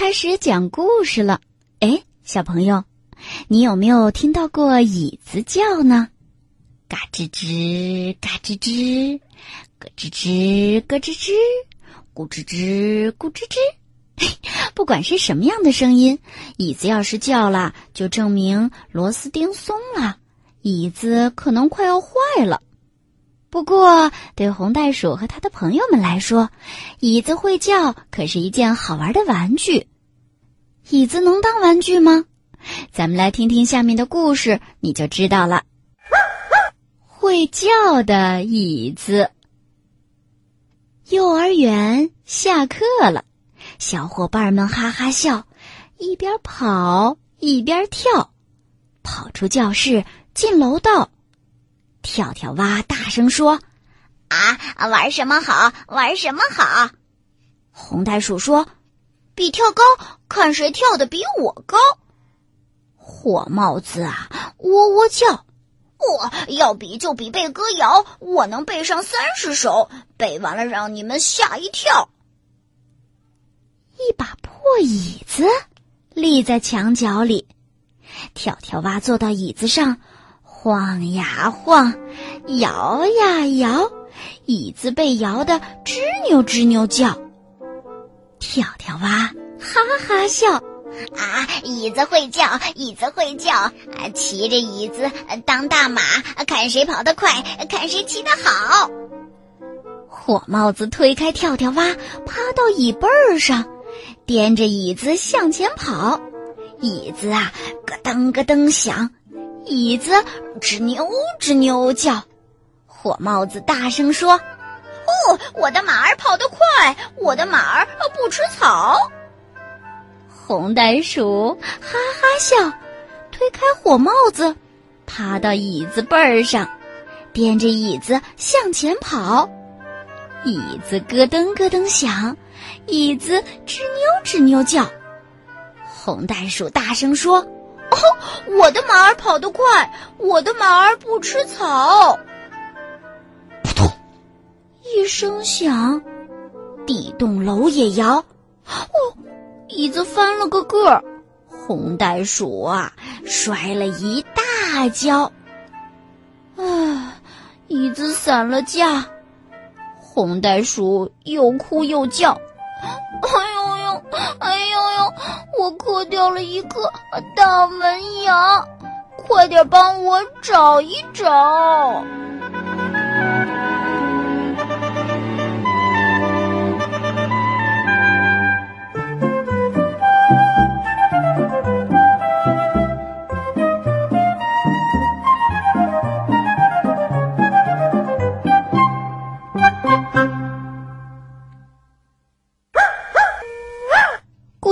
开始讲故事了。哎，小朋友，你有没有听到过椅子叫呢？嘎吱吱，嘎吱吱，咯吱吱，咯吱吱，咕吱吱，咕吱吱。不管是什么样的声音，椅子要是叫了，就证明螺丝钉松了，椅子可能快要坏了。不过，对红袋鼠和他的朋友们来说，椅子会叫可是一件好玩的玩具。椅子能当玩具吗？咱们来听听下面的故事，你就知道了。会叫的椅子。幼儿园下课了，小伙伴们哈哈笑，一边跑一边跳，跑出教室，进楼道。跳跳蛙大声说：“啊，玩什么好？玩什么好？”红袋鼠说：“比跳高，看谁跳的比我高。”火帽子啊，喔喔叫：“我要比就比背歌谣，我能背上三十首，背完了让你们吓一跳。”一把破椅子立在墙角里，跳跳蛙坐到椅子上。晃呀晃，摇呀摇，椅子被摇得吱扭吱扭叫。跳跳蛙哈哈笑，啊，椅子会叫，椅子会叫，啊，骑着椅子当大马，看谁跑得快，看谁骑得好。火帽子推开跳跳蛙，趴到椅背儿上，颠着椅子向前跑，椅子啊咯噔咯噔响。椅子吱扭吱扭叫，火帽子大声说：“哦，我的马儿跑得快，我的马儿不吃草。”红袋鼠哈哈笑，推开火帽子，爬到椅子背儿上，颠着椅子向前跑，椅子咯噔咯噔响，椅子吱扭吱扭叫，红袋鼠大声说。哦，我的马儿跑得快，我的马儿不吃草。扑通，一声响，地动楼也摇。哦，椅子翻了个个儿，红袋鼠啊摔了一大跤。啊，椅子散了架，红袋鼠又哭又叫。我磕掉了一颗大门牙，快点帮我找一找。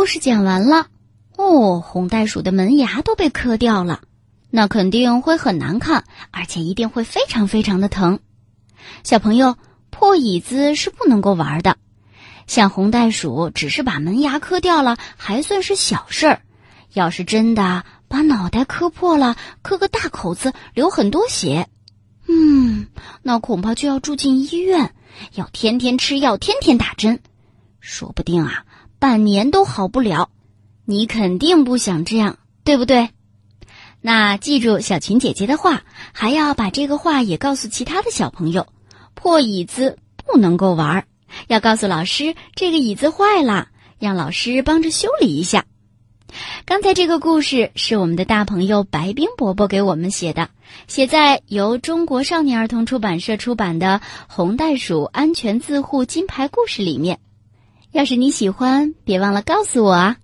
故事讲完了，哦，红袋鼠的门牙都被磕掉了，那肯定会很难看，而且一定会非常非常的疼。小朋友，破椅子是不能够玩的。像红袋鼠只是把门牙磕掉了，还算是小事儿；要是真的把脑袋磕破了，磕个大口子，流很多血，嗯，那恐怕就要住进医院，要天天吃药，天天打针，说不定啊。半年都好不了，你肯定不想这样，对不对？那记住小群姐姐的话，还要把这个话也告诉其他的小朋友。破椅子不能够玩，要告诉老师这个椅子坏了，让老师帮着修理一下。刚才这个故事是我们的大朋友白冰伯伯给我们写的，写在由中国少年儿童出版社出版的《红袋鼠安全自护金牌故事》里面。要是你喜欢，别忘了告诉我啊！